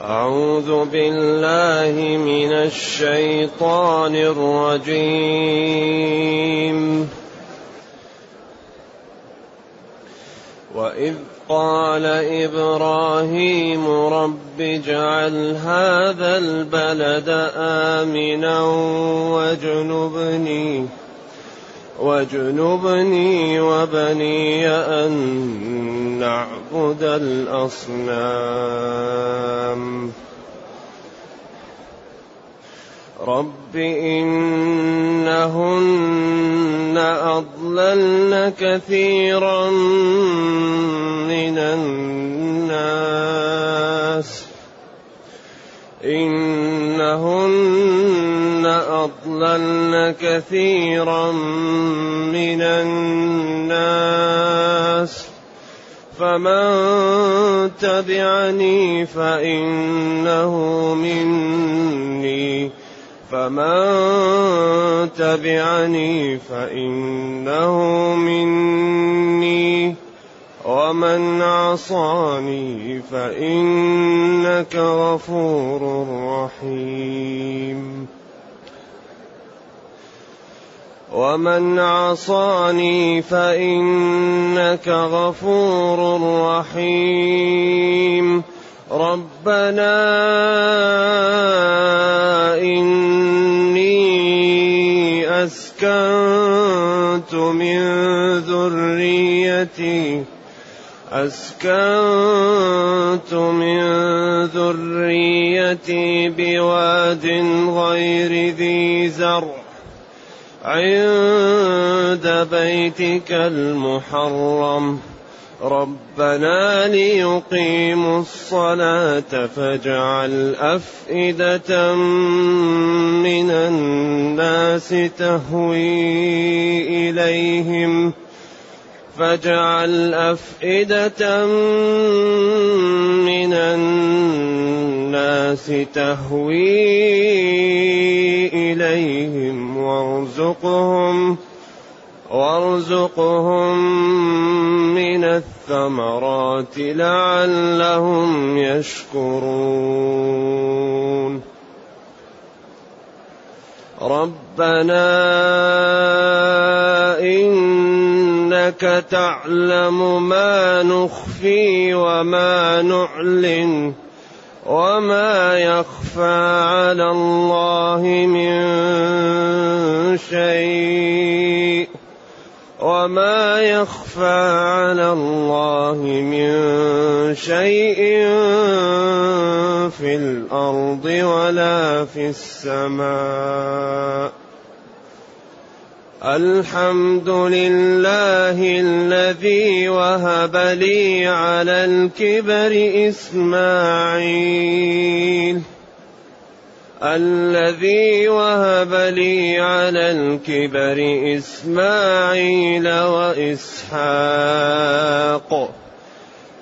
أعوذ بالله من الشيطان الرجيم. وإذ قال إبراهيم رب اجعل هذا البلد آمنا واجنبني واجنبني وبني أن نعبد الأصنام. رب إنهن أضللن كثيرا من الناس. إنهن أضللن كثيرا من الناس. فمن تبعني فإنه مني. فمن تبعني فإنه مني. ومن عصاني فإنك غفور رحيم. ومن عصاني فإنك غفور رحيم ربنا إني أسكنت من ذريتي أسكنت من ذريتي بواد غير ذي زرع عند بيتك المحرم. ربنا ليقيموا الصلاة فاجعل أفئدة من الناس تهوي إليهم ۖ. فاجعل أفئدة من الناس تهوي إليهم وارزقهم وارزقهم من الثمرات لعلهم يشكرون. ربنا إنك تعلم ما نخفي وما نعلن. وما يخفى على الله من شيء وما يخفى على الله من شيء في الأرض ولا في السماء الحمد لله الذي وهب لي على الكبر إسماعيل. الذي وهب لي على الكبر إسماعيل وإسحاق.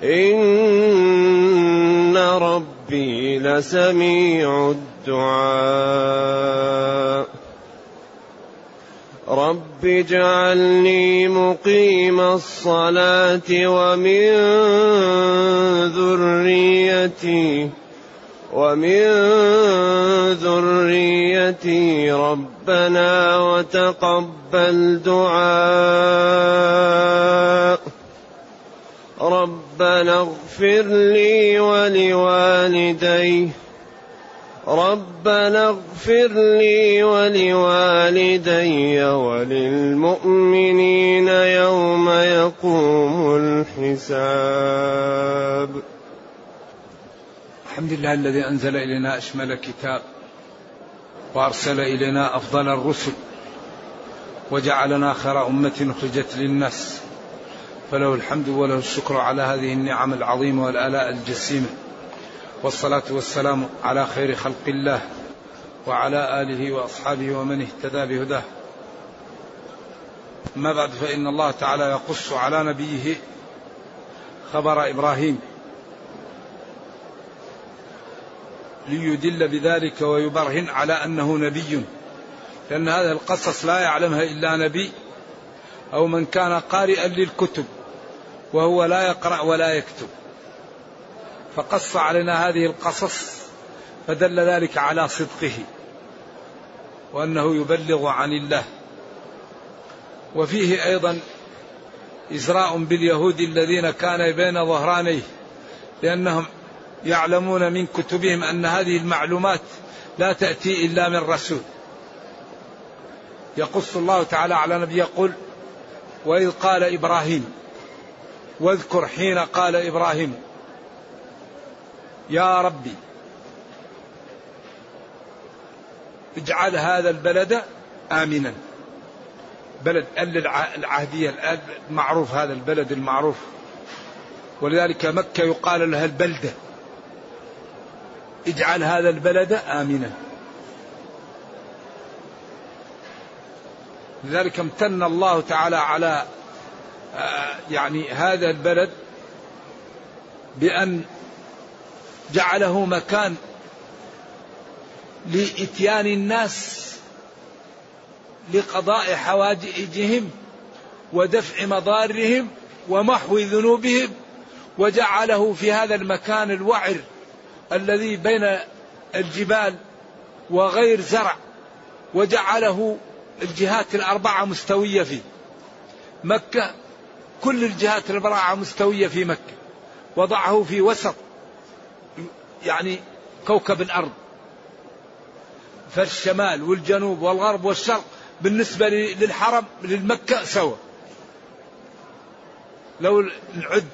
إن ربي لسميع الدعاء. رب اجعلني مقيم الصلاة ومن ذريتي ومن ذريتي ربنا وتقبل دعاء. ربنا اغفر لي ولوالدي. ربنا اغفر لي ولوالدي وللمؤمنين يوم يقوم الحساب الحمد لله الذي أنزل إلينا أشمل كتاب وأرسل إلينا أفضل الرسل وجعلنا خير أمة أخرجت للناس فله الحمد وله الشكر على هذه النعم العظيمة والآلاء الجسيمة. والصلاة والسلام على خير خلق الله وعلى آله وأصحابه ومن اهتدى بهداه. أما بعد فإن الله تعالى يقص على نبيه خبر إبراهيم ليدل بذلك ويبرهن على أنه نبي. لأن هذه القصص لا يعلمها إلا نبي أو من كان قارئا للكتب وهو لا يقرأ ولا يكتب. فقص علينا هذه القصص فدل ذلك على صدقه وأنه يبلغ عن الله. وفيه أيضا إزراء باليهود الذين كان بين ظهرانيه لأنهم يعلمون من كتبهم أن هذه المعلومات لا تأتي إلا من رسول. يقص الله تعالى على نبي يقول وإذ قال إبراهيم واذكر حين قال إبراهيم يا ربي اجعل هذا البلد آمنا. بلد العهدية المعروف هذا البلد المعروف. ولذلك مكة يقال لها البلدة اجعل هذا البلد آمنا. لذلك امتن الله تعالى على آه، يعني هذا البلد بأن جعله مكان لإتيان الناس لقضاء حوائجهم ودفع مضارهم ومحو ذنوبهم وجعله في هذا المكان الوعر الذي بين الجبال وغير زرع وجعله الجهات الأربعة مستوية فيه. مكة كل الجهات الأربعة مستوية في مكة وضعه في وسط يعني كوكب الأرض. فالشمال والجنوب والغرب والشرق بالنسبة للحرم للمكة سوا. لو نعد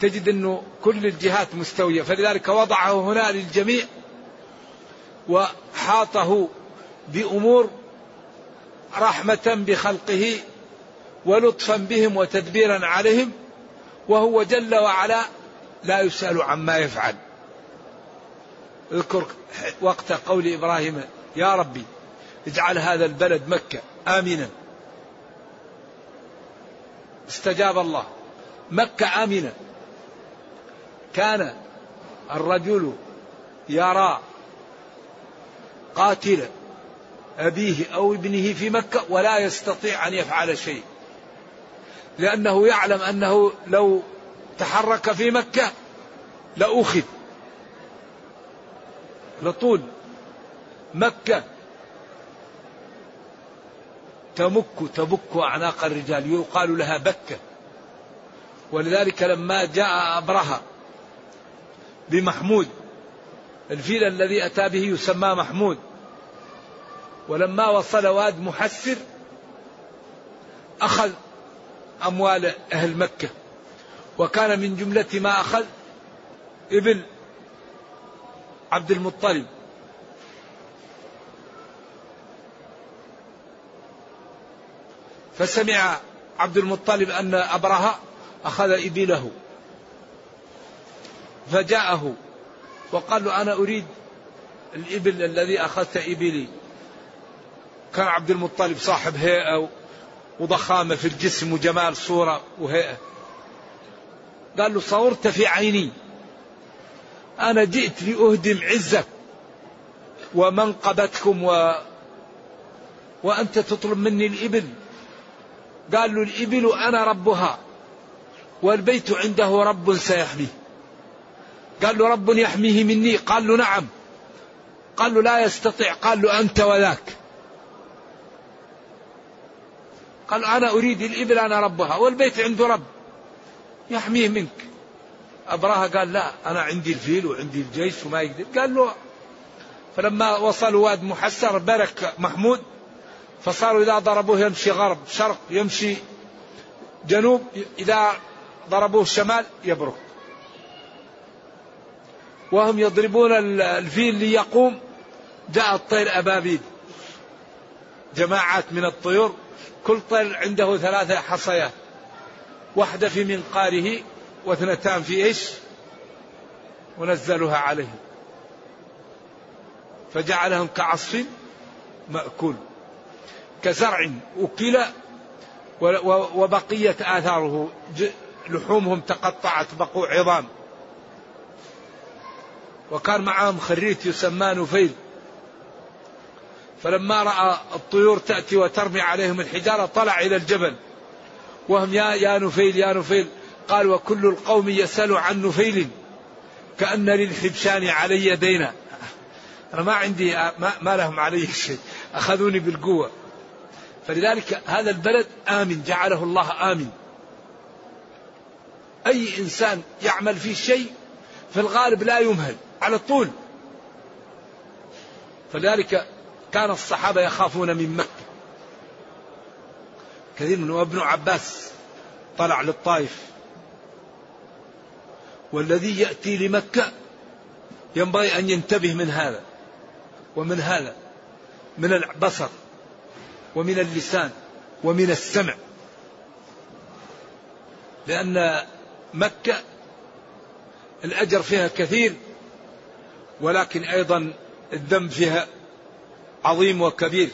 تجد أنه كل الجهات مستوية. فلذلك وضعه هنا للجميع وحاطه بأمور رحمة بخلقه ولطفا بهم وتدبيرا عليهم. وهو جل وعلا لا يسأل عما يفعل. اذكر وقت قول إبراهيم يا ربي اجعل هذا البلد مكة. آمنا استجاب الله. مكة آمنة. كان الرجل يرى قاتل أبيه أو ابنه في مكة ولا يستطيع أن يفعل شيء. لأنه يعلم أنه لو تحرك في مكة لأخذ. لطول. مكة تمك تبك أعناق الرجال. يقال لها بكة. ولذلك لما جاء أبرهة بمحمود الفيل الذي أتى به يسمى محمود. ولما وصل واد محسر أخذ أموال أهل مكة. وكان من جملة ما أخذ ابن عبد المطلب. فسمع عبد المطلب أن أبرهة أخذ إبله. فجاءه وقال له أنا أريد الإبل الذي أخذت إبلي. كان عبد المطلب صاحب هيئة وضخامة في الجسم وجمال صورة وهيئة. قال له صورت في عيني. أنا جئت لأهدم عزك ومنقبتكم و... وأنت تطلب مني الإبل. قال له الإبل أنا ربها والبيت عنده رب سيحميه قال له رب يحميه مني؟ قال له نعم. قال له لا يستطيع. قال له أنت وذاك. قال أنا أريد الإبل أنا ربها والبيت عنده رب يحميه منك. أبراهة قال لا أنا عندي الفيل وعندي الجيش وما يقدر. قال له فلما وصلوا واد محسر برك محمود فصاروا إذا ضربوه يمشي غرب شرق يمشي جنوب إذا ضربوه شمال يبرك وهم يضربون الفيل ليقوم. جاء الطير أبابيل جماعات من الطيور كل طير عنده ثلاثة حصيات. واحدة في منقاره واثنتان في إيش؟ ونزلوها عليه فجعلهم كعصف مأكول. كزرع أكل وبقية آثاره. لحومهم تقطعت بقوا عظام. وكان معهم خريت يسمى نفيل. فلما رأى الطيور تأتي وترمي عليهم الحجارة طلع إلى الجبل. وهم يا, يا نفيل يا نفيل. قال وكل القوم يسأل عن نفيل كأن للحبشان علي دينا. أنا ما عندي ما, لهم علي شيء. أخذوني بالقوة. فلذلك هذا البلد آمن جعله الله آمن. أي إنسان يعمل فيه شيء في الغالب لا يمهل على طول فلذلك كان الصحابة يخافون من مكة. كثير من ابن عباس طلع للطائف. والذي يأتي لمكة ينبغي أن ينتبه من هذا ومن هذا من البصر ومن اللسان ومن السمع. لأن مكة الأجر فيها كثير ولكن أيضا الذنب فيها عظيم وكبير.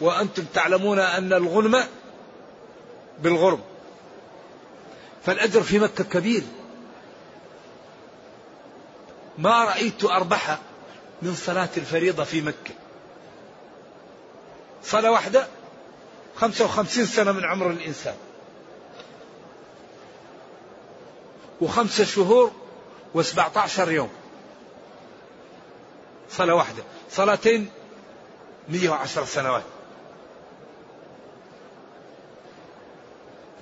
وأنتم تعلمون أن الغنم بالغرب. فالأجر في مكة كبير. ما رأيت أربح من صلاة الفريضة في مكة. صلاة واحدة خمسة وخمسين سنة من عمر الإنسان. وخمسة شهور وسبعة عشر يوم. صلاة واحدة. صلاتين مية وعشر سنوات.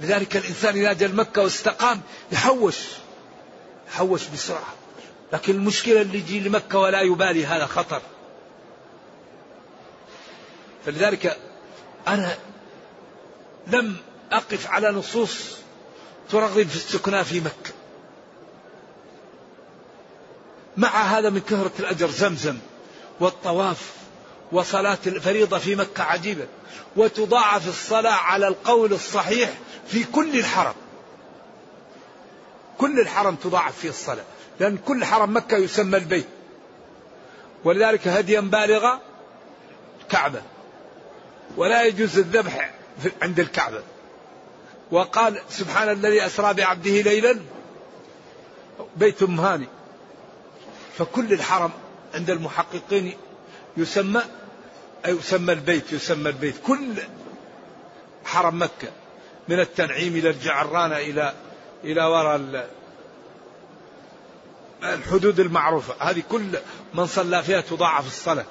لذلك الإنسان إذا جاء مكة واستقام يحوش. يحوش بسرعة. لكن المشكلة اللي يجي لمكة ولا يبالي هذا خطر. فلذلك أنا لم أقف على نصوص ترغب في السكناء في مكة. مع هذا من كثرة الأجر زمزم والطواف وصلاة الفريضة في مكة عجيبة وتضاعف الصلاة على القول الصحيح في كل الحرم. كل الحرم تضاعف فيه الصلاة لأن كل حرم مكة يسمى البيت. ولذلك هديا بالغا كعبة. ولا يجوز الذبح عند الكعبة. وقال سبحان الذي أسرى بعبده ليلا بيت هاني فكل الحرم عند المحققين يسمى يسمى البيت يسمى البيت. كل حرم مكة من التنعيم إلى الجعرانة إلى إلى وراء الحدود المعروفة. هذه كل من صلى فيها تضاعف الصلاة.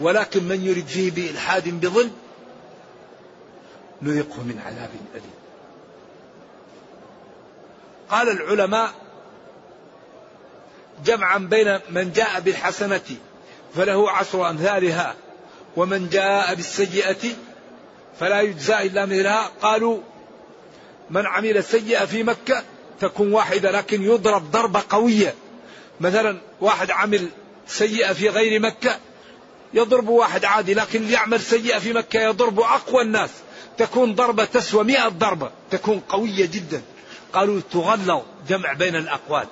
ولكن من يريد فيه بإلحاد بظلم نذقه من عذاب أليم. قال العلماء جمعا بين من جاء بالحسنة فله عشر أمثالها ومن جاء بالسيئة فلا يجزى إلا مثلها قالوا من عمل سيئة في مكة تكون واحدة لكن يضرب ضربة قوية. مثلا واحد عمل سيئة في غير مكة يضرب واحد عادي لكن اللي يعمل سيئة في مكة يضرب أقوى الناس. تكون ضربة تسوى مئة ضربة تكون قوية جدا. قالوا تغلظ جمع بين الأقوال.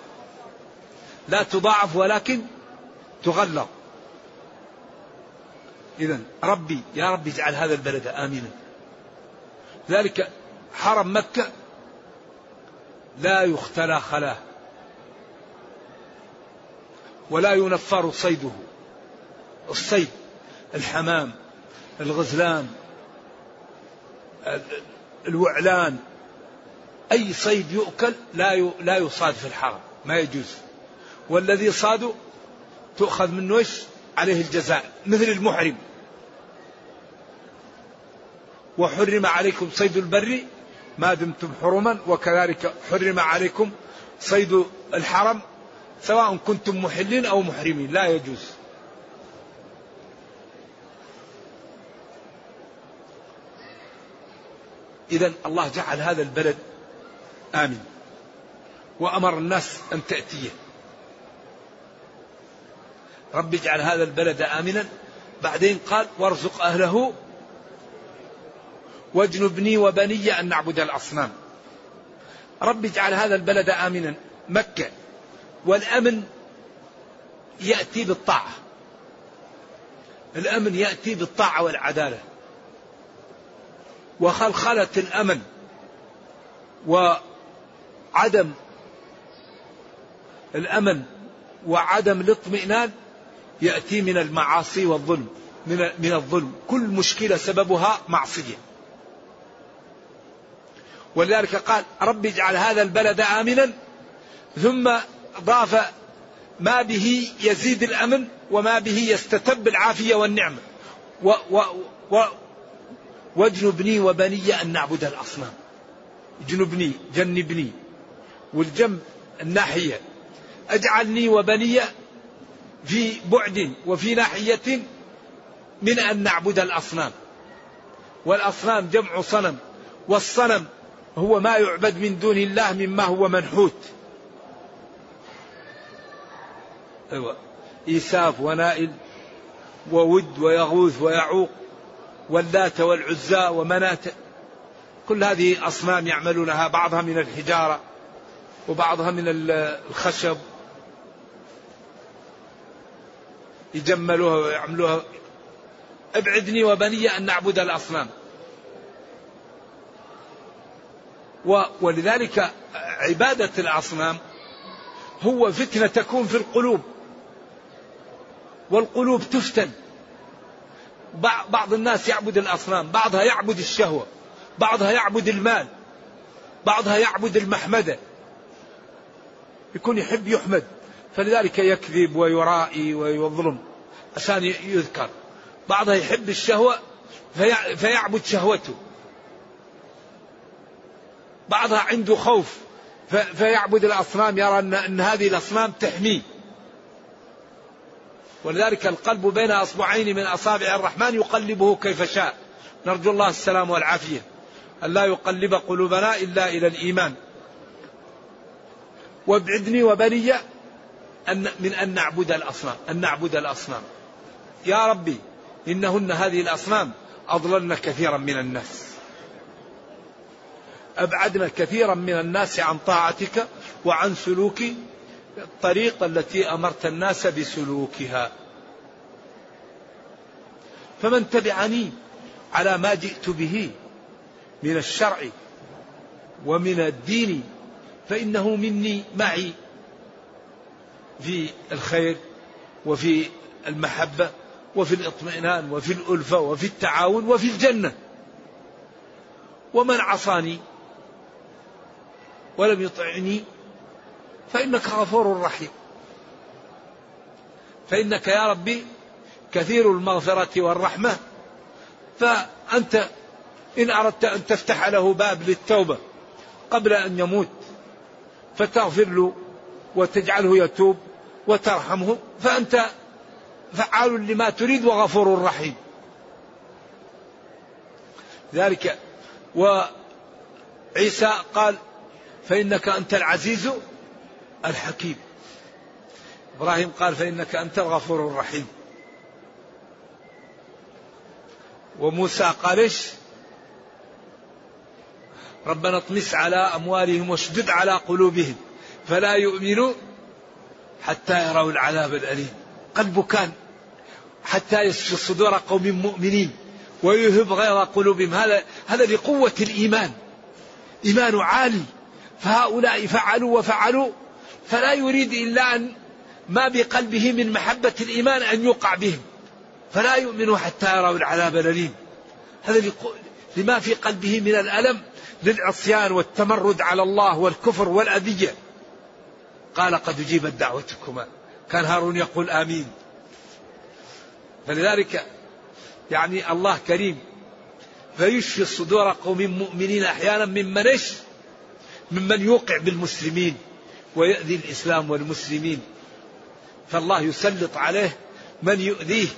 لا تضاعف ولكن تغلظ إذا ربي يا ربي اجعل هذا البلد آمنا. ذلك حرم مكة لا يختلى خلاه ولا ينفر صيده. الصيد الحمام الغزلان الوعلان أي صيد يؤكل لا لا يصاد في الحرم ما يجوز. والذي صاده تؤخذ منه إيش؟ عليه الجزاء مثل المحرم. وحرم عليكم صيد البر ما دمتم حرما وكذلك حرم عليكم صيد الحرم سواء كنتم محلين أو محرمين لا يجوز. اذا الله جعل هذا البلد آمن وأمر الناس أن تأتيه. رب اجعل هذا البلد آمنا. بعدين قال وارزق أهله. واجنبني وبني أن نعبد الأصنام. رب اجعل هذا البلد آمنا. مكة. والأمن يأتي بالطاعة. الأمن يأتي بالطاعة والعدالة. وخلخلة الأمن. وعدم الأمن وعدم الاطمئنان يأتي من المعاصي والظلم من من الظلم. كل مشكلة سببها معصية. ولذلك قال رب اجعل هذا البلد آمنا ثم ضاف ما به يزيد الأمن وما به يستتب العافية والنعمة و و و واجنبني وبني أن نعبد الأصنام. جنبني جنبني. والجنب الناحية. اجعلني وبني في بعد وفي ناحية من أن نعبد الأصنام. والأصنام جمع صنم والصنم هو ما يعبد من دون الله مما هو منحوت. أيوة. إيساف ونائل وود ويغوث ويعوق واللات والعزى ومناة كل هذه أصنام يعملونها بعضها من الحجارة وبعضها من الخشب يجملوها ويعملوها. ابعدني وبني أن نعبد الأصنام. ولذلك عبادة الأصنام هو فتنة تكون في القلوب. والقلوب تفتن. بعض الناس يعبد الأصنام بعضها يعبد الشهوة بعضها يعبد المال بعضها يعبد المحمدة. يكون يحب يحمد. فلذلك يكذب ويرائي ويظلم عشان يذكر. بعضها يحب الشهوة فيعبد شهوته. بعضها عنده خوف فيعبد الأصنام يرى أن, أن هذه الأصنام تحميه. ولذلك القلب بين أصبعين من أصابع الرحمن يقلبه كيف شاء. نرجو الله السلام والعافية. أن لا يقلب قلوبنا إلا إلى الإيمان. وابعدني وبني أن من أن نعبد الأصنام أن نعبد الأصنام. يا ربي إنهن هذه الأصنام أضللن كثيرا من الناس. أبعدنا كثيرا من الناس عن طاعتك وعن سلوك الطريق التي أمرت الناس بسلوكها. فمن تبعني على ما جئت به من الشرع ومن الدين فإنه مني معي. في الخير وفي المحبة وفي الاطمئنان وفي الألفة وفي التعاون وفي الجنة. ومن عصاني ولم يطعني فإنك غفور رحيم. فإنك يا ربي كثير المغفرة والرحمة. فأنت إن أردت أن تفتح له باب للتوبة قبل أن يموت فتغفر له وتجعله يتوب وترحمه فأنت فعال لما تريد وغفور رحيم. ذلك وعيسى قال فإنك أنت العزيز الحكيم. إبراهيم قال فإنك أنت الغفور الرحيم. وموسى قال إيش؟ ربنا اطمس على أموالهم واشدد على قلوبهم فلا يؤمنوا حتى يروا العذاب الأليم. قلبه كان حتى يشفي صدور قوم مؤمنين ويهب غير قلوبهم. هذا هذا لقوة الإيمان. إيمان عالي. فهؤلاء فعلوا وفعلوا. فلا يريد إلا أن ما بقلبه من محبة الإيمان أن يوقع بهم. فلا يؤمنوا حتى يروا العذاب الأليم. هذا لما في قلبه من الألم للعصيان والتمرد على الله والكفر والأذية. قال قد أجيبت دعوتكما. كان هارون يقول آمين. فلذلك يعني الله كريم. فيشفي صدور قوم مؤمنين أحيانا ممن إيش؟ ممن يوقع بالمسلمين ويؤذي الإسلام والمسلمين. فالله يسلط عليه من يؤذيه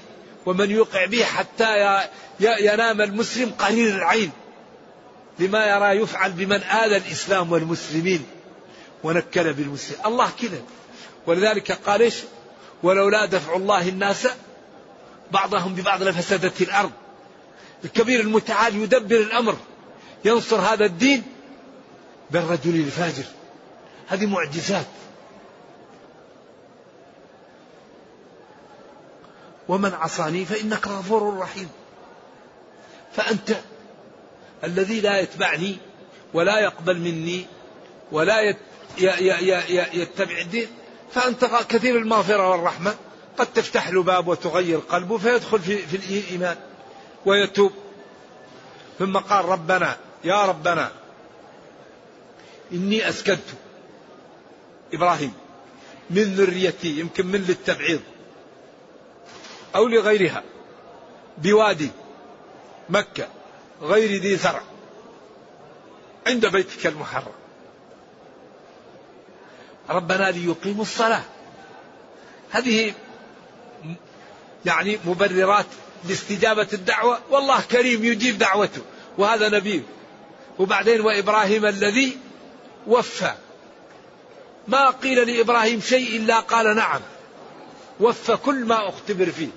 ومن يوقع به حتى ينام المسلم قليل العين. لما يرى يفعل بمن آذى الإسلام والمسلمين. ونكل بالمسلمين. الله كذا. ولذلك قال إيش؟ ولولا دفع الله الناس بعضهم ببعض لفسدت الأرض. الكبير المتعال يدبر الأمر. ينصر هذا الدين بالرجل الفاجر. هذه معجزات. ومن عصاني فإنك غفور رحيم. فأنت الذي لا يتبعني ولا يقبل مني ولا يتبع الدين. فأنت كثير المغفرة والرحمة قد تفتح له باب وتغير قلبه فيدخل في, في الإيمان ويتوب. ثم قال ربنا يا ربنا إني أسكنت إبراهيم من ذريتي يمكن من للتبعيض أو لغيرها بوادي مكة غير ذي زرع عند بيتك المحرم. ربنا ليقيموا الصلاة. هذه يعني مبررات لاستجابة الدعوة. والله كريم يجيب دعوته. وهذا نبيه وبعدين وإبراهيم الذي وفى. ما قيل لإبراهيم شيء إلا قال نعم. وفى كل ما أختبر فيه.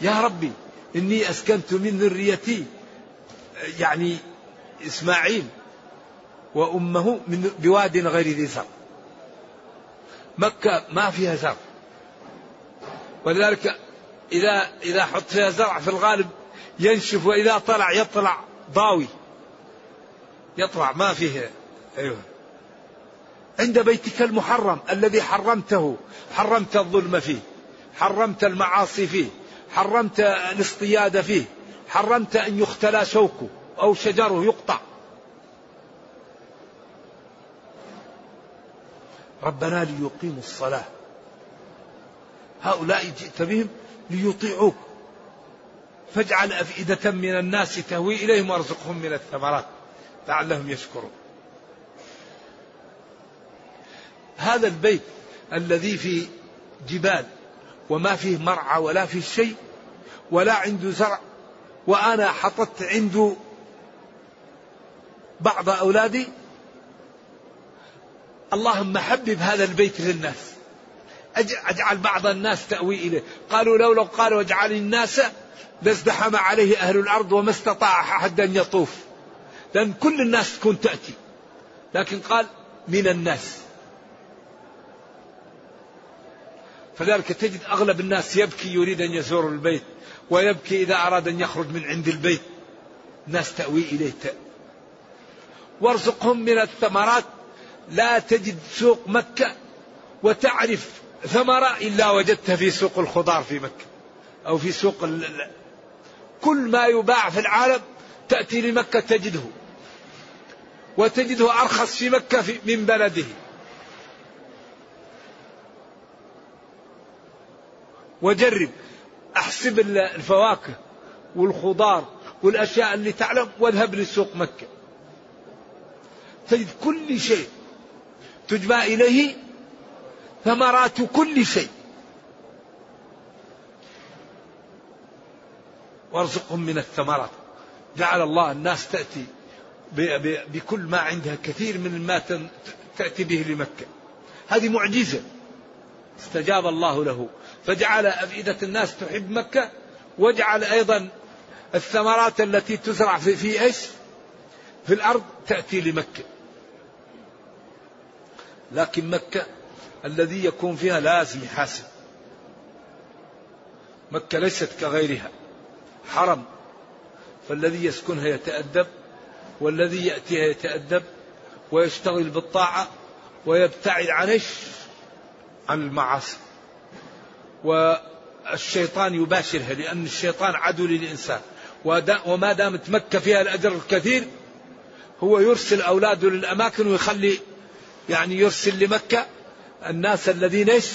يا ربي إني أسكنت من ذريتي يعني إسماعيل. وأمه من بواد غير ذي زرع مكة ما فيها زرع ولذلك إذا إذا حط فيها زرع في الغالب ينشف وإذا طلع يطلع ضاوي. يطلع ما فيه أيوه. عند بيتك المحرم الذي حرمته حرمت الظلم فيه حرمت المعاصي فيه حرمت الاصطياد فيه حرمت أن يختلى شوكه أو شجره يقطع. ربنا ليقيموا الصلاة. هؤلاء جئت بهم ليطيعوك. فاجعل أفئدة من الناس تهوي إليهم وارزقهم من الثمرات لعلهم يشكرون. هذا البيت الذي في جبال وما فيه مرعى ولا فيه شيء ولا عنده زرع وأنا حطت عنده بعض أولادي اللهم حبب هذا البيت للناس. أجعل بعض الناس تأوي إليه. قالوا لو لو قالوا اجعل الناس لازدحم عليه أهل الأرض وما استطاع أحد أن يطوف. لأن كل الناس تكون تأتي. لكن قال من الناس. فذلك تجد أغلب الناس يبكي يريد أن يزور البيت ويبكي إذا أراد أن يخرج من عند البيت. ناس تأوي إليه. وارزقهم من الثمرات لا تجد سوق مكة وتعرف ثمرة إلا وجدتها في سوق الخضار في مكة أو في سوق. كل ما يباع في العالم تأتي لمكة تجده وتجده أرخص في مكة من بلده وجرب أحسب الفواكه والخضار والأشياء اللي تعلم واذهب لسوق مكة تجد كل شيء تجمع إليه ثمرات كل شيء. وارزقهم من الثمرات. جعل الله الناس تأتي بكل ما عندها كثير من ما تأتي به لمكة. هذه معجزة. استجاب الله له. فجعل أفئدة الناس تحب مكة. واجعل أيضا الثمرات التي تزرع في, في إيش؟ في الأرض تأتي لمكة. لكن مكة الذي يكون فيها لازم يحاسب. مكة ليست كغيرها حرم. فالذي يسكنها يتأدب والذي يأتيها يتأدب ويشتغل بالطاعة ويبتعد عن؟ عن المعاصي. والشيطان يباشرها لأن الشيطان عدو للإنسان. وما دامت مكة فيها الأجر الكثير هو يرسل أولاده للأماكن ويخلي يعني يرسل لمكة الناس الذين إيش؟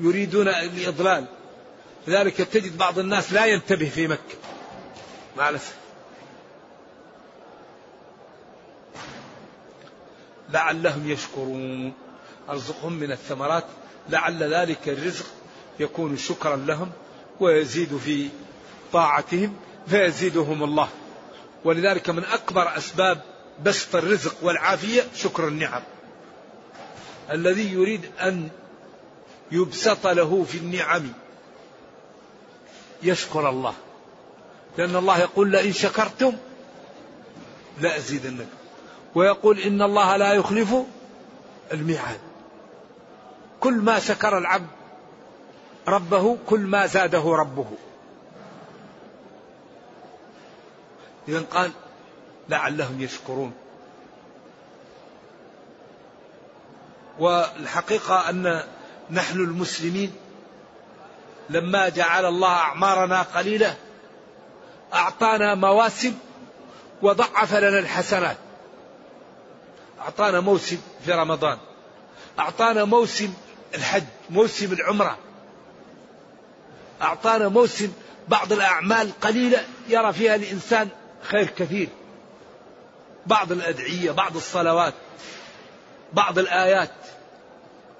يريدون الإضلال. لذلك تجد بعض الناس لا ينتبه في مكة. مع الأسف لعلهم يشكرون. أرزقهم من الثمرات. لعل ذلك الرزق يكون شكرا لهم ويزيد في طاعتهم فيزيدهم الله. ولذلك من أكبر أسباب بسط الرزق والعافية شكر النعم. الذي يريد أن يبسط له في النعم. يشكر الله. لأن الله يقول لئن شكرتم لازيدنكم ويقول إن الله لا يخلف الميعاد. كل ما شكر العبد ربه كل ما زاده ربه. إذا قال لعلهم يشكرون. والحقيقة أن نحن المسلمين لما جعل الله أعمارنا قليلة أعطانا مواسم وضعف لنا الحسنات. أعطانا موسم في رمضان أعطانا موسم الحج موسم العمرة. أعطانا موسم بعض الأعمال قليلة يرى فيها الإنسان خير كثير. بعض الأدعية بعض الصلوات بعض الآيات.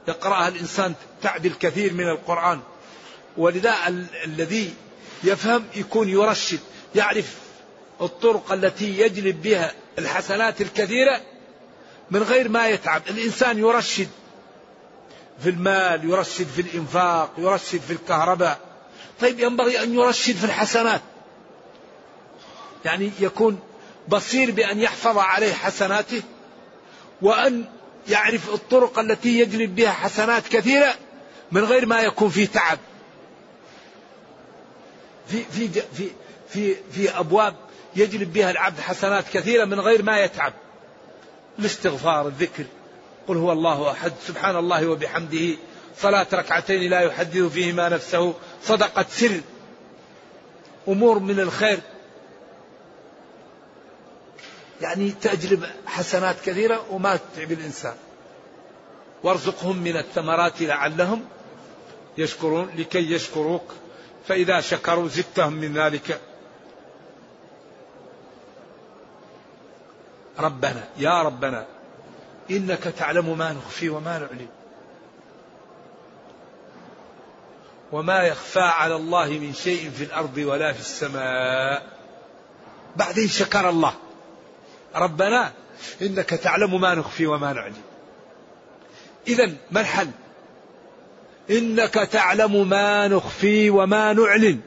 يقرأها الإنسان تعدل كثير من القرآن. ولذا الذي يفهم يكون يرشد يعرف الطرق التي يجلب بها الحسنات الكثيرة من غير ما يتعب. الإنسان يرشد في المال يرشد في الإنفاق يرشد في الكهرباء. طيب ينبغي أن يرشد في الحسنات. يعني يكون بصير بأن يحفظ عليه حسناته وأن يعرف الطرق التي يجلب بها حسنات كثيرة من غير ما يكون فيه تعب. في في في في في أبواب يجلب بها العبد حسنات كثيرة من غير ما يتعب. الاستغفار الذكر قل هو الله أحد سبحان الله وبحمده صلاة ركعتين لا يحدث فيهما نفسه صدقة سر أمور من الخير. يعني تجلب حسنات كثيرة وما تتعب الإنسان. وارزقهم من الثمرات لعلهم يشكرون لكي يشكروك. فإذا شكروا زدتهم من ذلك. ربنا يا ربنا إنك تعلم ما نخفي وما نعلن وما يخفى على الله من شيء في الأرض ولا في السماء. بعدين شكر الله. ربنا إنك تعلم ما نخفي وما نعلن إذا ما الحل؟ إنك تعلم ما نخفي وما نعلن.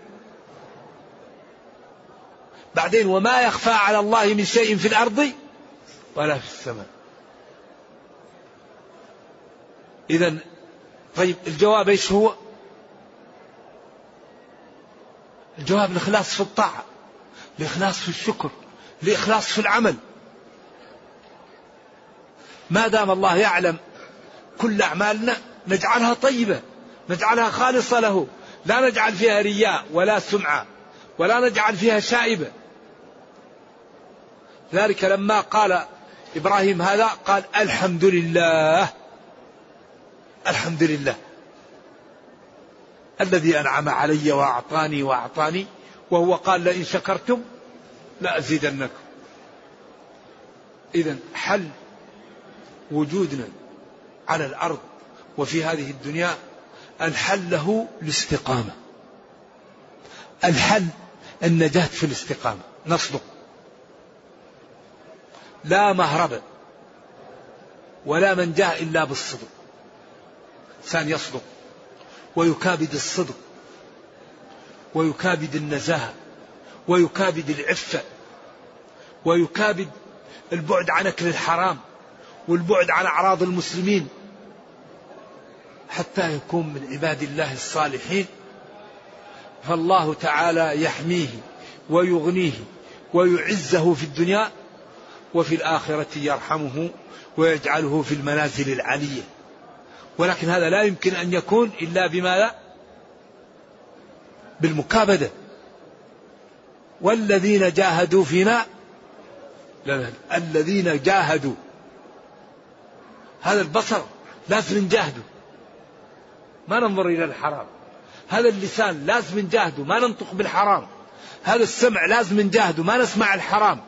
بعدين وما يخفى على الله من شيء في الأرض ولا في السماء. إذا طيب الجواب إيش هو؟ الجواب الإخلاص في الطاعة الإخلاص في الشكر الإخلاص في العمل. ما دام الله يعلم كل أعمالنا نجعلها طيبة نجعلها خالصة له. لا نجعل فيها رياء ولا سمعة ولا نجعل فيها شائبة. ذلك لما قال إبراهيم هذا قال الحمد لله الحمد لله. الذي أنعم علي وأعطاني وأعطاني وهو قال لئن شكرتم لأزيدنكم. إذا حل وجودنا على الأرض وفي هذه الدنيا الحل له الاستقامة. الحل النجاة في الاستقامة. نصدق. لا مهرب ولا من جاء إلا بالصدق. إنسان يصدق ويكابد الصدق ويكابد النزاهة ويكابد العفة ويكابد البعد عن أكل الحرام والبعد عن أعراض المسلمين حتى يكون من عباد الله الصالحين. فالله تعالى يحميه ويغنيه ويعزه في الدنيا وفي الآخرة يرحمه ويجعله في المنازل العلية. ولكن هذا لا يمكن أن يكون إلا بما لا؟ بالمكابدة. والذين جاهدوا فينا الذين جاهدوا هذا البصر لازم نجاهده. ما ننظر إلى الحرام. هذا اللسان لازم نجاهده ما ننطق بالحرام. هذا السمع لازم نجاهده ما نسمع الحرام.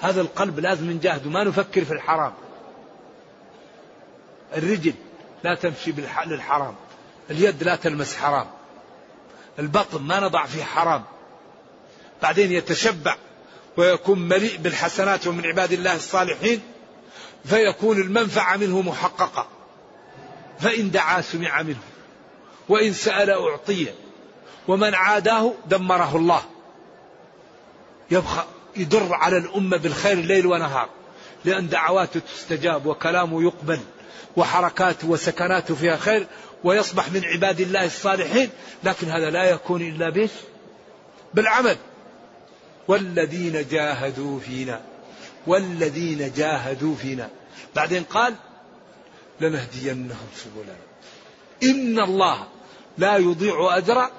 هذا القلب لازم نجاهده ما نفكر في الحرام. الرجل لا تمشي للحرام. اليد لا تلمس حرام. البطن ما نضع فيه حرام. بعدين يتشبع ويكون مليء بالحسنات ومن عباد الله الصالحين. فيكون المنفعة منه محققة. فإن دعا سمع منه. وإن سأل أعطيه ومن عاداه دمره الله. يبقى يدر على الأمة بالخير ليل ونهار. لأن دعواته تستجاب وكلامه يقبل. وحركاته وسكناته فيها خير. ويصبح من عباد الله الصالحين. لكن هذا لا يكون إلا به بالعمل. والذين جاهدوا فينا. والذين جاهدوا فينا. بعدين قال لنهدينهم سبلنا. إن الله لا يضيع أجر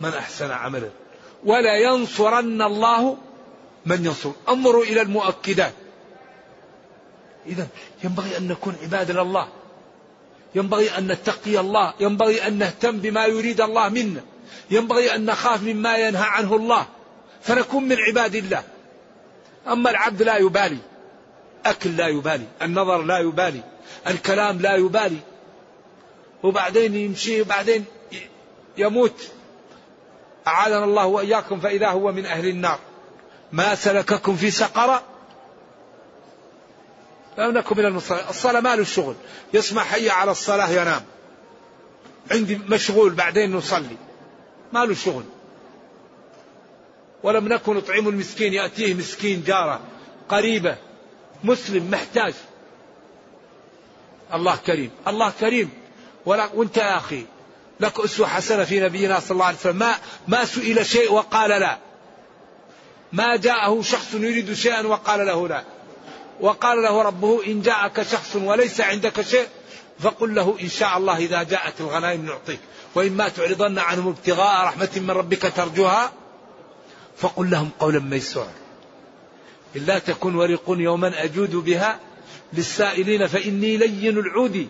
من أحسن عملا ولا ينصرن الله من ينصر. انظروا إلى المؤكدات. إذا ينبغي أن نكون عباد لله. ينبغي أن نتقي الله. ينبغي أن نهتم بما يريد الله منا. ينبغي أن نخاف مما ينهى عنه الله. فنكون من عباد الله. أما العبد لا يبالي. أكل لا يبالي. النظر لا يبالي. الكلام لا يبالي. وبعدين يمشي وبعدين يموت. أعاذنا الله وإياكم فإذا هو من أهل النار. ما سلككم في سقر. لم نكن من المصلين. الصلاة ما له شغل يسمع حي على الصلاة ينام. عندي مشغول بعدين نصلي. ما له شغل ولم نكن نطعم المسكين. يأتيه مسكين جارة قريبة مسلم محتاج. الله كريم الله كريم. ولا وانت يا أخي لك أسوة حسنة في نبينا صلى الله عليه وسلم. ما, ما سئل شيء وقال لا. ما جاءه شخص يريد شيئا وقال له لا. وقال له ربه إن جاءك شخص وليس عندك شيء فقل له إن شاء الله إذا جاءت الغنائم نعطيك. وإما تعرضن عنهم ابتغاء رحمة من ربك ترجوها فقل لهم قولا ميسورا. إلا تكن ورق يوما أجود بها للسائلين فإني لين العود.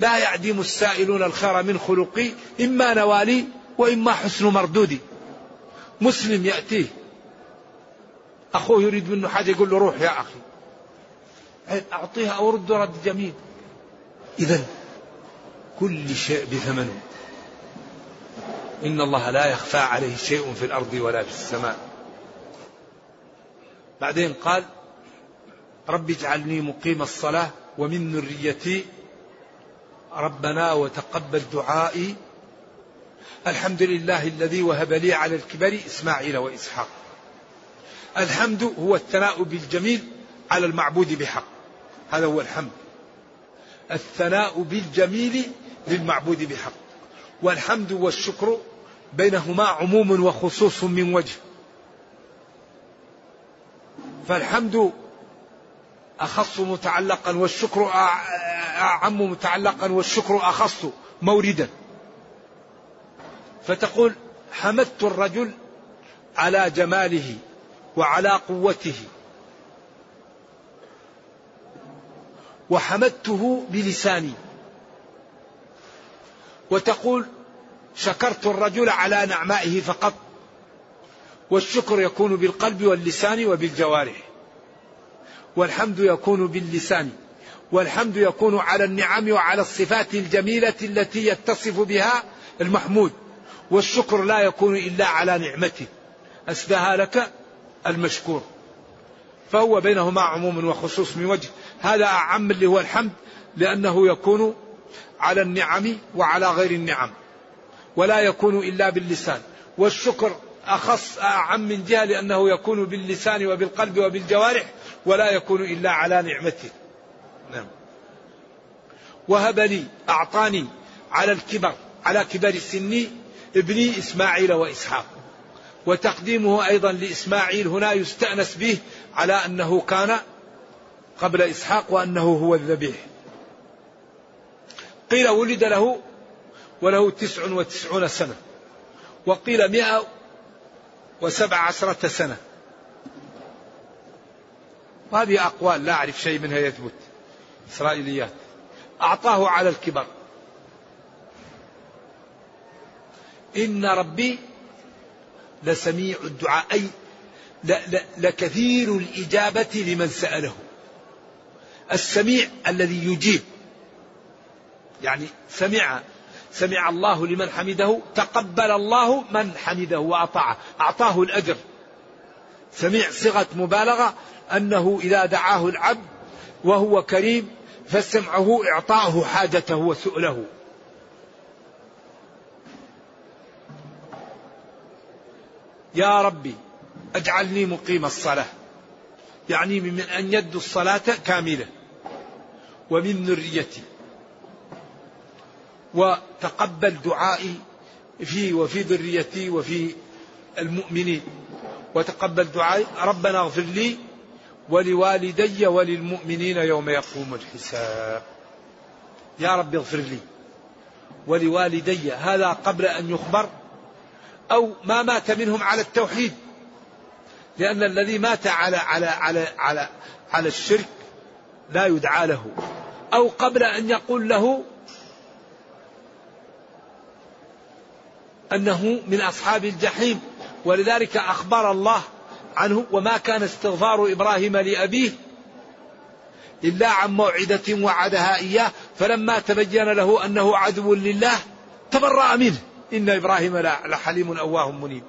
لا يعدم السائلون الخير من خلقي إما نوالي وإما حسن مردودي مسلم يأتيه أخوه يريد منه حاجة يقول له روح يا أخي. أعطيها أو رد رد جميل. إذا كل شيء بثمنه. إن الله لا يخفى عليه شيء في الأرض ولا في السماء. بعدين قال رب اجعلني مقيم الصلاة ومن ذريتي ربنا وتقبل دعائي. الحمد لله الذي وهب لي على الكبر إسماعيل وإسحاق. الحمد هو الثناء بالجميل على المعبود بحق. هذا هو الحمد. الثناء بالجميل للمعبود بحق. والحمد والشكر بينهما عموم وخصوص من وجه. فالحمد أخص متعلقا والشكر أعم متعلقا والشكر أخص موردا. فتقول حمدت الرجل على جماله وعلى قوته. وحمدته بلساني. وتقول شكرت الرجل على نعمائه فقط. والشكر يكون بالقلب واللسان وبالجوارح. والحمد يكون باللسان. والحمد يكون على النعم وعلى الصفات الجميلة التي يتصف بها المحمود. والشكر لا يكون إلا على نعمته. أسداها لك المشكور. فهو بينهما عموم وخصوص من وجه. هذا أعم اللي هو الحمد لأنه يكون على النعم وعلى غير النعم. ولا يكون إلا باللسان. والشكر أخص أعم من جهة لأنه يكون باللسان وبالقلب وبالجوارح ولا يكون إلا على نعمته. نعم. وهب لي أعطاني على الكبر على كبر سني ابني إسماعيل وإسحاق. وتقديمه أيضا لإسماعيل هنا يستأنس به على أنه كان قبل إسحاق وأنه هو الذبيح. قيل ولد له وله تسع وتسعون سنة. وقيل مئة وسبع عشرة سنة. وهذه أقوال لا أعرف شيء منها يثبت. إسرائيليات. أعطاه على الكبر. إن ربي لسميع الدعاء. أي لكثير الإجابة لمن سأله. السميع الذي يجيب. يعني سمع سمع الله لمن حمده تقبل الله من حمده وأطاعه أعطاه الأجر. سميع صيغة مبالغة أنه إذا دعاه العبد وهو كريم فسمعه إعطاؤه حاجته وسؤله. يا ربي اجعلني مقيم الصلاة. يعني من أن يد الصلاة كاملة. ومن ذريتي وتقبل دعائي في وفي ذريتي وفي المؤمنين. وتقبل دعائي. ربنا اغفر لي ولوالدي وللمؤمنين يوم يقوم الحساب. يا رب اغفر لي ولوالدي. هذا قبل أن يخبر أو ما مات منهم على التوحيد. لأن الذي مات على على على على على الشرك لا يدعى له. أو قبل أن يقول له أنه من أصحاب الجحيم. ولذلك أخبر الله عنه وما كان استغفار إبراهيم لأبيه إلا عن موعدة وعدها إياه. فلما تبين له أنه عدو لله تبرأ منه. إن إبراهيم لحليم أواه منيب.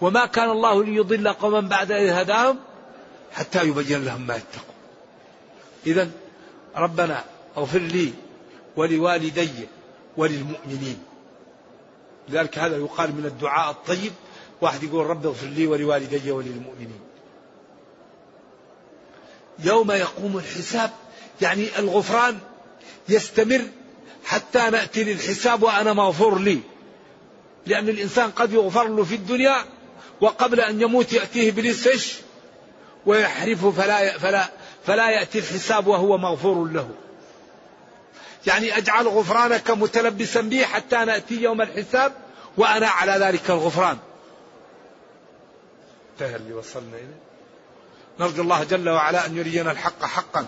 وما كان الله ليضل قوما بعد إذ هداهم حتى يبين لهم ما يتقون. إذا ربنا اغفر لي ولوالدي وللمؤمنين. لذلك هذا يقال من الدعاء الطيب. واحد يقول رب اغفر لي ولوالدي وللمؤمنين. يوم يقوم الحساب يعني الغفران يستمر حتى نأتي للحساب وأنا مغفور لي. لأن الإنسان قد يغفر له في الدنيا وقبل أن يموت يأتيه إيش؟ ويحرفه فلا, فلا, فلا يأتي الحساب وهو مغفور له. يعني أجعل غفرانك متلبسا بي حتى نأتي يوم الحساب وأنا على ذلك الغفران. انتهى اللي وصلنا إليه. نرجو الله جل وعلا أن يرينا الحق حقا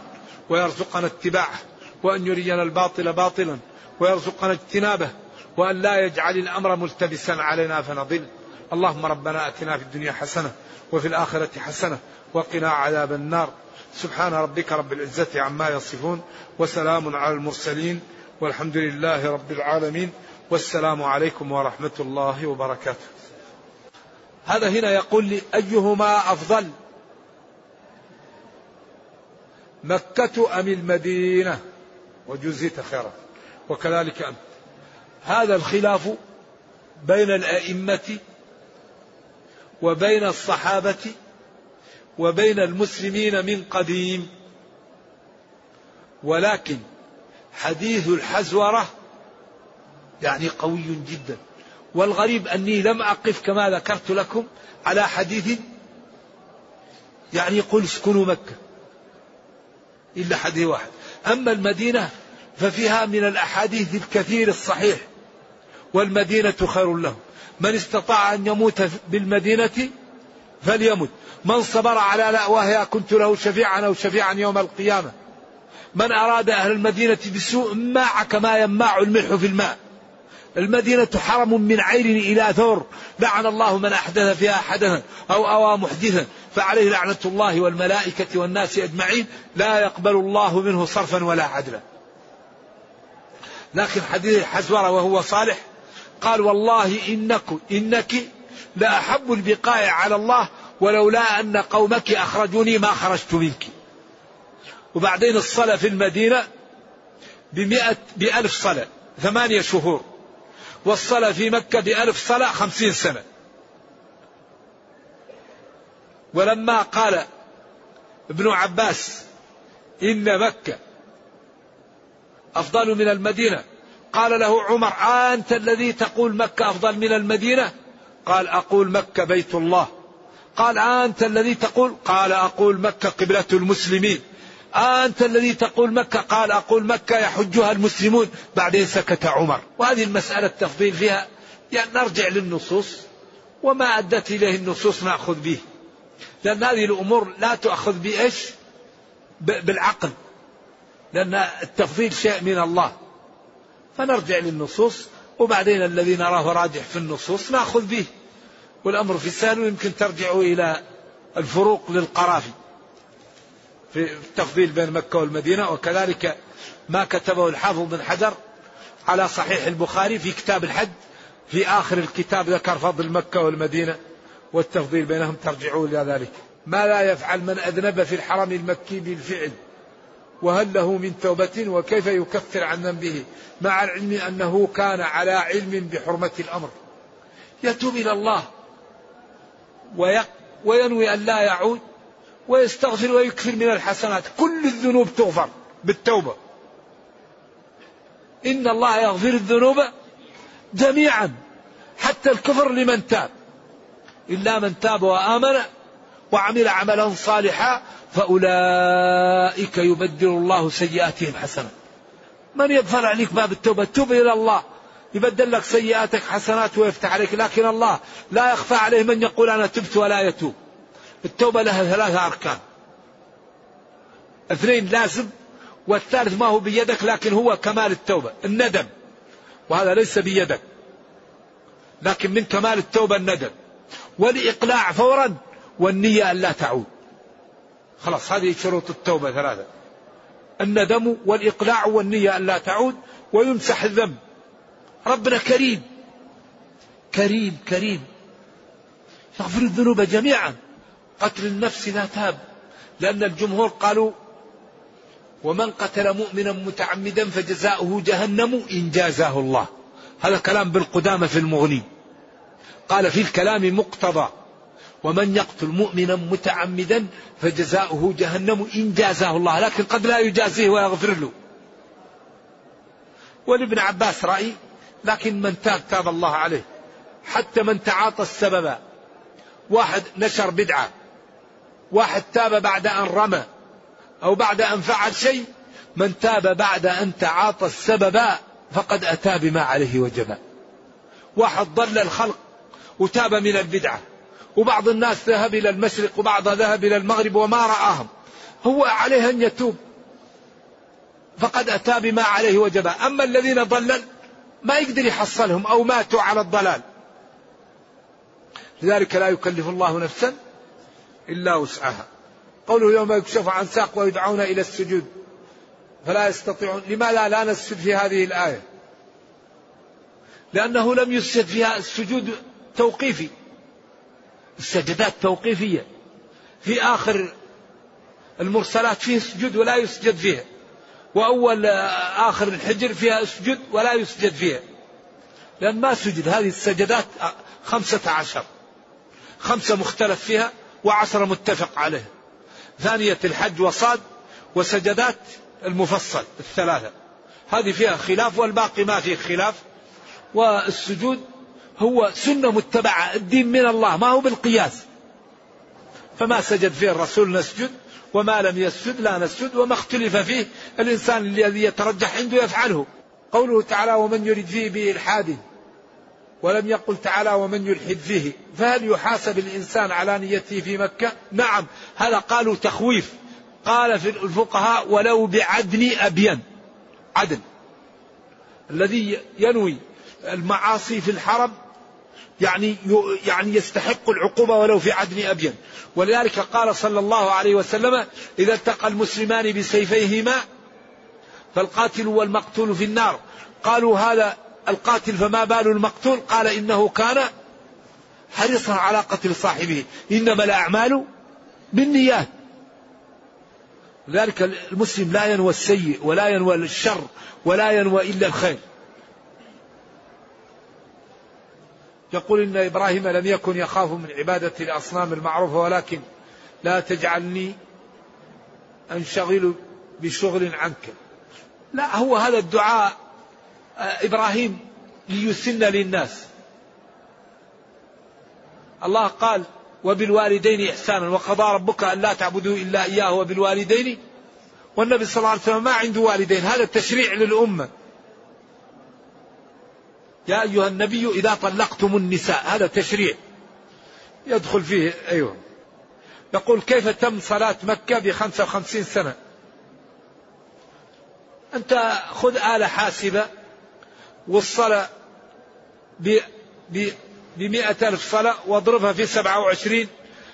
ويرزقنا اتباعه وأن يرينا الباطل باطلا ويرزقنا اجتنابه وأن لا يجعل الأمر ملتبسا علينا فنضل. اللهم ربنا أتنا في الدنيا حسنة وفي الآخرة حسنة وقنا عذاب النار. سبحان ربك رب العزة عما يصفون وسلام على المرسلين والحمد لله رب العالمين والسلام عليكم ورحمة الله وبركاته. هذا هنا يقول لي أيهما أفضل؟ مكة أم المدينة؟ وجزيت خيرا. وكذلك أنت. هذا الخلاف بين الأئمة وبين الصحابة وبين المسلمين من قديم. ولكن حديث الحزورة يعني قوي جدا. والغريب أني لم أقف كما ذكرت لكم على حديث يعني يقول اسكنوا مكة إلا حديث واحد. أما المدينة ففيها من الأحاديث الكثير الصحيح والمدينة خير له. من استطاع أن يموت بالمدينة فليمت. من صبر على لأواها كنت له شفيعا أو شفيعا يوم القيامة. من أراد أهل المدينة بسوء ماع كما يماع الملح في الماء. المدينة حرم من عير إلى ثور. لعن الله من أحدث فيها حدثا أو أوى محدثا. فعليه لعنة الله والملائكة والناس أجمعين. لا يقبل الله منه صرفا ولا عدلا. لكن حديث حزورة وهو صالح. قال والله إنك إنك لأحب البقاء على الله ولولا أن قومك أخرجوني ما خرجت منك. وبعدين الصلاة في المدينة بمئة بألف صلاة ثمانية شهور. والصلاة في مكة بألف صلاة خمسين سنة. ولما قال ابن عباس إن مكة أفضل من المدينة قال له عمر أنت الذي تقول مكة أفضل من المدينة؟ قال أقول مكة بيت الله. قال أنت الذي تقول قال أقول مكة قبلة المسلمين. أنت الذي تقول مكة قال أقول مكة يحجها المسلمون. بعدين سكت عمر. وهذه المسألة التفضيل فيها يعني نرجع للنصوص وما أدت إليه النصوص نأخذ به. لأن هذه الأمور لا تؤخذ بإيش؟ بالعقل. لأن التفضيل شيء من الله. فنرجع للنصوص. وبعدين الذي نراه راجح في النصوص نأخذ به. والأمر في السهل ويمكن ترجعوا إلى الفروق للقرافي في التفضيل بين مكة والمدينة وكذلك ما كتبه الحافظ بن حجر على صحيح البخاري في كتاب الحج في آخر الكتاب ذكر فضل مكة والمدينة والتفضيل بينهم ترجعوا إلى ذلك. ما لا يفعل من أذنب في الحرم المكي بالفعل وهل له من توبة وكيف يكفر عن ذنبه؟ مع العلم أنه كان على علم بحرمة الأمر. يتوب إلى الله. وينوي أن لا يعود ويستغفر ويكفر من الحسنات. كل الذنوب تغفر بالتوبة. إن الله يغفر الذنوب جميعا حتى الكفر لمن تاب. إلا من تاب وآمن وعمل عملا صالحا فأولئك يبدل الله سيئاتهم حسنات من يغفر عليك باب التوبة؟ توب إلى الله. يبدل لك سيئاتك حسنات ويفتح عليك. لكن الله لا يخفى عليه من يقول أنا تبت ولا يتوب. التوبة لها ثلاثة أركان. اثنين لازم والثالث ما هو بيدك لكن هو كمال التوبة الندم. وهذا ليس بيدك لكن من كمال التوبة الندم. والإقلاع فورا والنية أن لا تعود. خلاص هذه شروط التوبة ثلاثة. الندم والإقلاع والنية أن لا تعود ويمسح الذنب. ربنا كريم. كريم كريم. يغفر الذنوب جميعا. قتل النفس لا تاب. لأن الجمهور قالوا ومن قتل مؤمنا متعمدا فجزاؤه جهنم إن جازاه الله. هذا كلام بالقدامى في المغني. قال في الكلام مقتضى ومن يقتل مؤمنا متعمدا فجزاؤه جهنم إن جازاه الله. لكن قد لا يجازيه ويغفر له. ولابن عباس رأي لكن من تاب تاب الله عليه. حتى من تعاطى السبب. واحد نشر بدعة. واحد تاب بعد أن رمى. أو بعد أن فعل شيء. من تاب بعد أن تعاطى السبب فقد أتى بما عليه وجب. واحد ضل الخلق وتاب من البدعة. وبعض الناس ذهب إلى المشرق وبعض ذهب إلى المغرب وما رآهم. هو عليه أن يتوب. فقد أتى بما عليه وجب. أما الذين ضلل ما يقدر يحصلهم أو ماتوا على الضلال. لذلك لا يكلف الله نفسا إلا وسعها. قوله يوم يكشف عن ساق ويدعون إلى السجود. فلا يستطيعون لماذا لا نسجد في هذه الآية؟ لأنه لم يسجد فيها السجود توقيفي. السجدات توقيفية. في آخر المرسلات فيه سجود ولا يسجد فيها. وأول آخر الحجر فيها أسجد ولا يسجد فيها. لأن ما سجد. هذه السجدات خمسة عشر. خمسة مختلف فيها وعشرة متفق عليه. ثانية الحج وصاد وسجدات المفصل الثلاثة. هذه فيها خلاف والباقي ما فيه خلاف. والسجود هو سنة متبعة. الدين من الله. ما هو بالقياس. فما سجد فيه الرسول نسجد. وما لم يسجد لا نسجد وما اختلف فيه. الإنسان الذي يترجح عنده يفعله. قوله تعالى ومن يرد فيه بإلحاد. ولم يقل تعالى ومن يلحد فيه. فهل يحاسب الإنسان على نيته في مكة؟ نعم. هذا قالوا تخويف. قال في الفقهاء ولو بعدن أبين. عدن. الذي ينوي المعاصي في الحرم يعني يعني يستحق العقوبة ولو في عدن أبين ولذلك قال صلى الله عليه وسلم إذا التقى المسلمان بسيفيهما فالقاتل والمقتول في النار. قالوا هذا القاتل فما بال المقتول؟ قال إنه كان حريصا على قتل صاحبه. إنما الأعمال بالنيات. لذلك المسلم لا ينوى السيء ولا ينوى الشر ولا ينوى إلا الخير. يقول إن إبراهيم لم يكن يخاف من عبادة الأصنام المعروفة ولكن لا تجعلني أنشغل بشغل عنك. لا هو هذا الدعاء إبراهيم ليسن للناس. الله قال وبالوالدين إحسانا وقضى ربك أن لا تعبدوا إلا إياه وبالوالدين. والنبي صلى الله عليه وسلم ما عنده والدين. هذا تشريع للأمة. يا أيها النبي إذا طلقتم النساء هذا تشريع. يدخل فيه أيوه. يقول كيف تم صلاة مكة بخمسة وخمسين سنة؟ أنت خذ آلة حاسبة والصلاة بمئة ألف صلاة واضربها في سبعة وعشرين.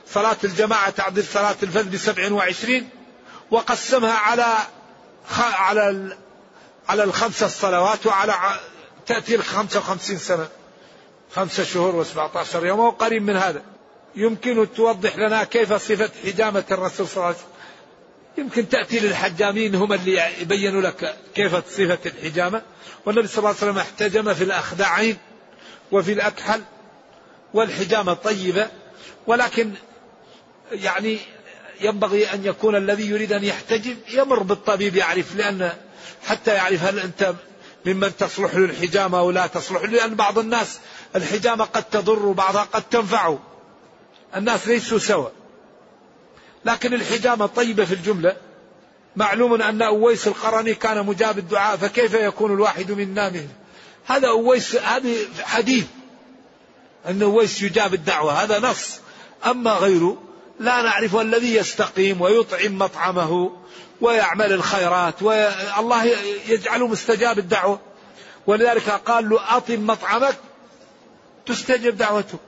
صلاة الجماعة تعدل صلاة الفجر بسبع وعشرين وقسمها على على على الخمس الصلوات وعلى تأتي لك 55 سنة خمسة شهور و17 يوم وقريب من هذا. يمكن توضح لنا كيف صفة حجامة الرسول صلى الله عليه وسلم. يمكن تأتي للحجامين هم اللي يبينوا لك كيف صفة الحجامة. والنبي صلى الله عليه وسلم احتجم في الأخدعين وفي الأكحل والحجامة طيبة ولكن يعني ينبغي أن يكون الذي يريد أن يحتجم يمر بالطبيب يعرف لأن حتى يعرف هل أنت ممن تصلح له الحجامة أو لا تصلح له لأن بعض الناس الحجامة قد تضر وبعضها قد تنفعه الناس ليسوا سوا لكن الحجامة طيبة في الجملة. معلوم أن أويس القرني كان مجاب الدعاء فكيف يكون الواحد منا منه هذا أويس هذه حديث أن أويس يجاب الدعوة هذا نص. أما غيره لا نعرف الذي يستقيم ويطعم مطعمه. ويعمل الخيرات والله يجعله مستجاب الدعوة. ولذلك قال له أطم مطعمك تستجب دعوته.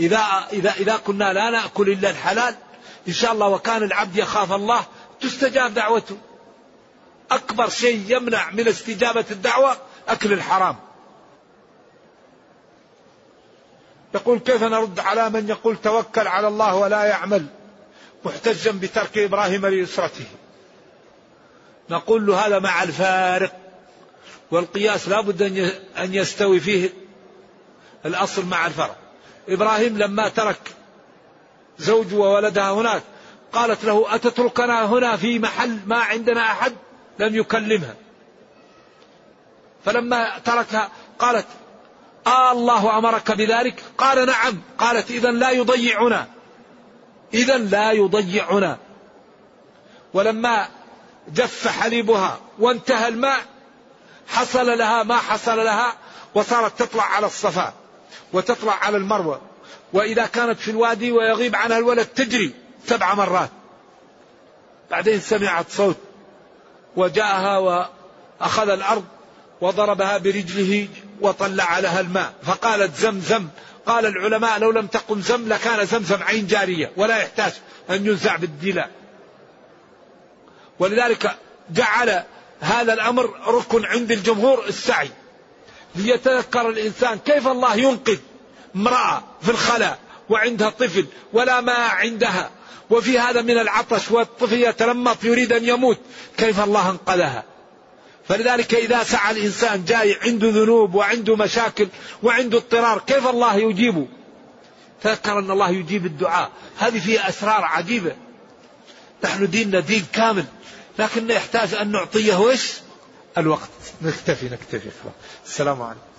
إذا إذا إذا كنا لا نأكل إلا الحلال إن شاء الله وكان العبد يخاف الله تستجاب دعوته. أكبر شيء يمنع من استجابة الدعوة أكل الحرام. يقول كيف نرد على من يقول توكل على الله ولا يعمل؟ محتجا بترك إبراهيم ليسرته نقول له هذا مع الفارق والقياس لا بد أن يستوي فيه الأصل مع الفرق. إبراهيم لما ترك زوج وولدها هناك قالت له أتتركنا هنا في محل ما عندنا أحد؟ لم يكلمها. فلما تركها قالت آه الله أمرك بذلك؟ قال نعم. قالت إذا لا يضيعنا. إذا لا يضيعنا. ولما جف حليبها وانتهى الماء حصل لها ما حصل لها وصارت تطلع على الصفا وتطلع على المروة. وإذا كانت في الوادي ويغيب عنها الولد تجري سبع مرات. بعدين سمعت صوت وجاءها وأخذ الأرض وضربها برجله وطلع لها الماء. فقالت زمزم. قال العلماء لو لم تقم زم لكان زمزم عين جارية ولا يحتاج أن ينزع بالدلاء. ولذلك جعل هذا الأمر ركن عند الجمهور السعي. ليتذكر الإنسان كيف الله ينقذ امرأة في الخلاء وعندها طفل ولا ماء عندها. وفي هذا من العطش والطفل يتلمط يريد أن يموت. كيف الله انقذها؟ فلذلك إذا سعى الإنسان جاي عنده ذنوب وعنده مشاكل وعنده اضطرار كيف الله يجيبه؟ تذكر أن الله يجيب الدعاء. هذه فيها أسرار عجيبة. نحن ديننا دين كامل لكن يحتاج أن نعطيه وش الوقت. نكتفي نكتفي. السلام عليكم.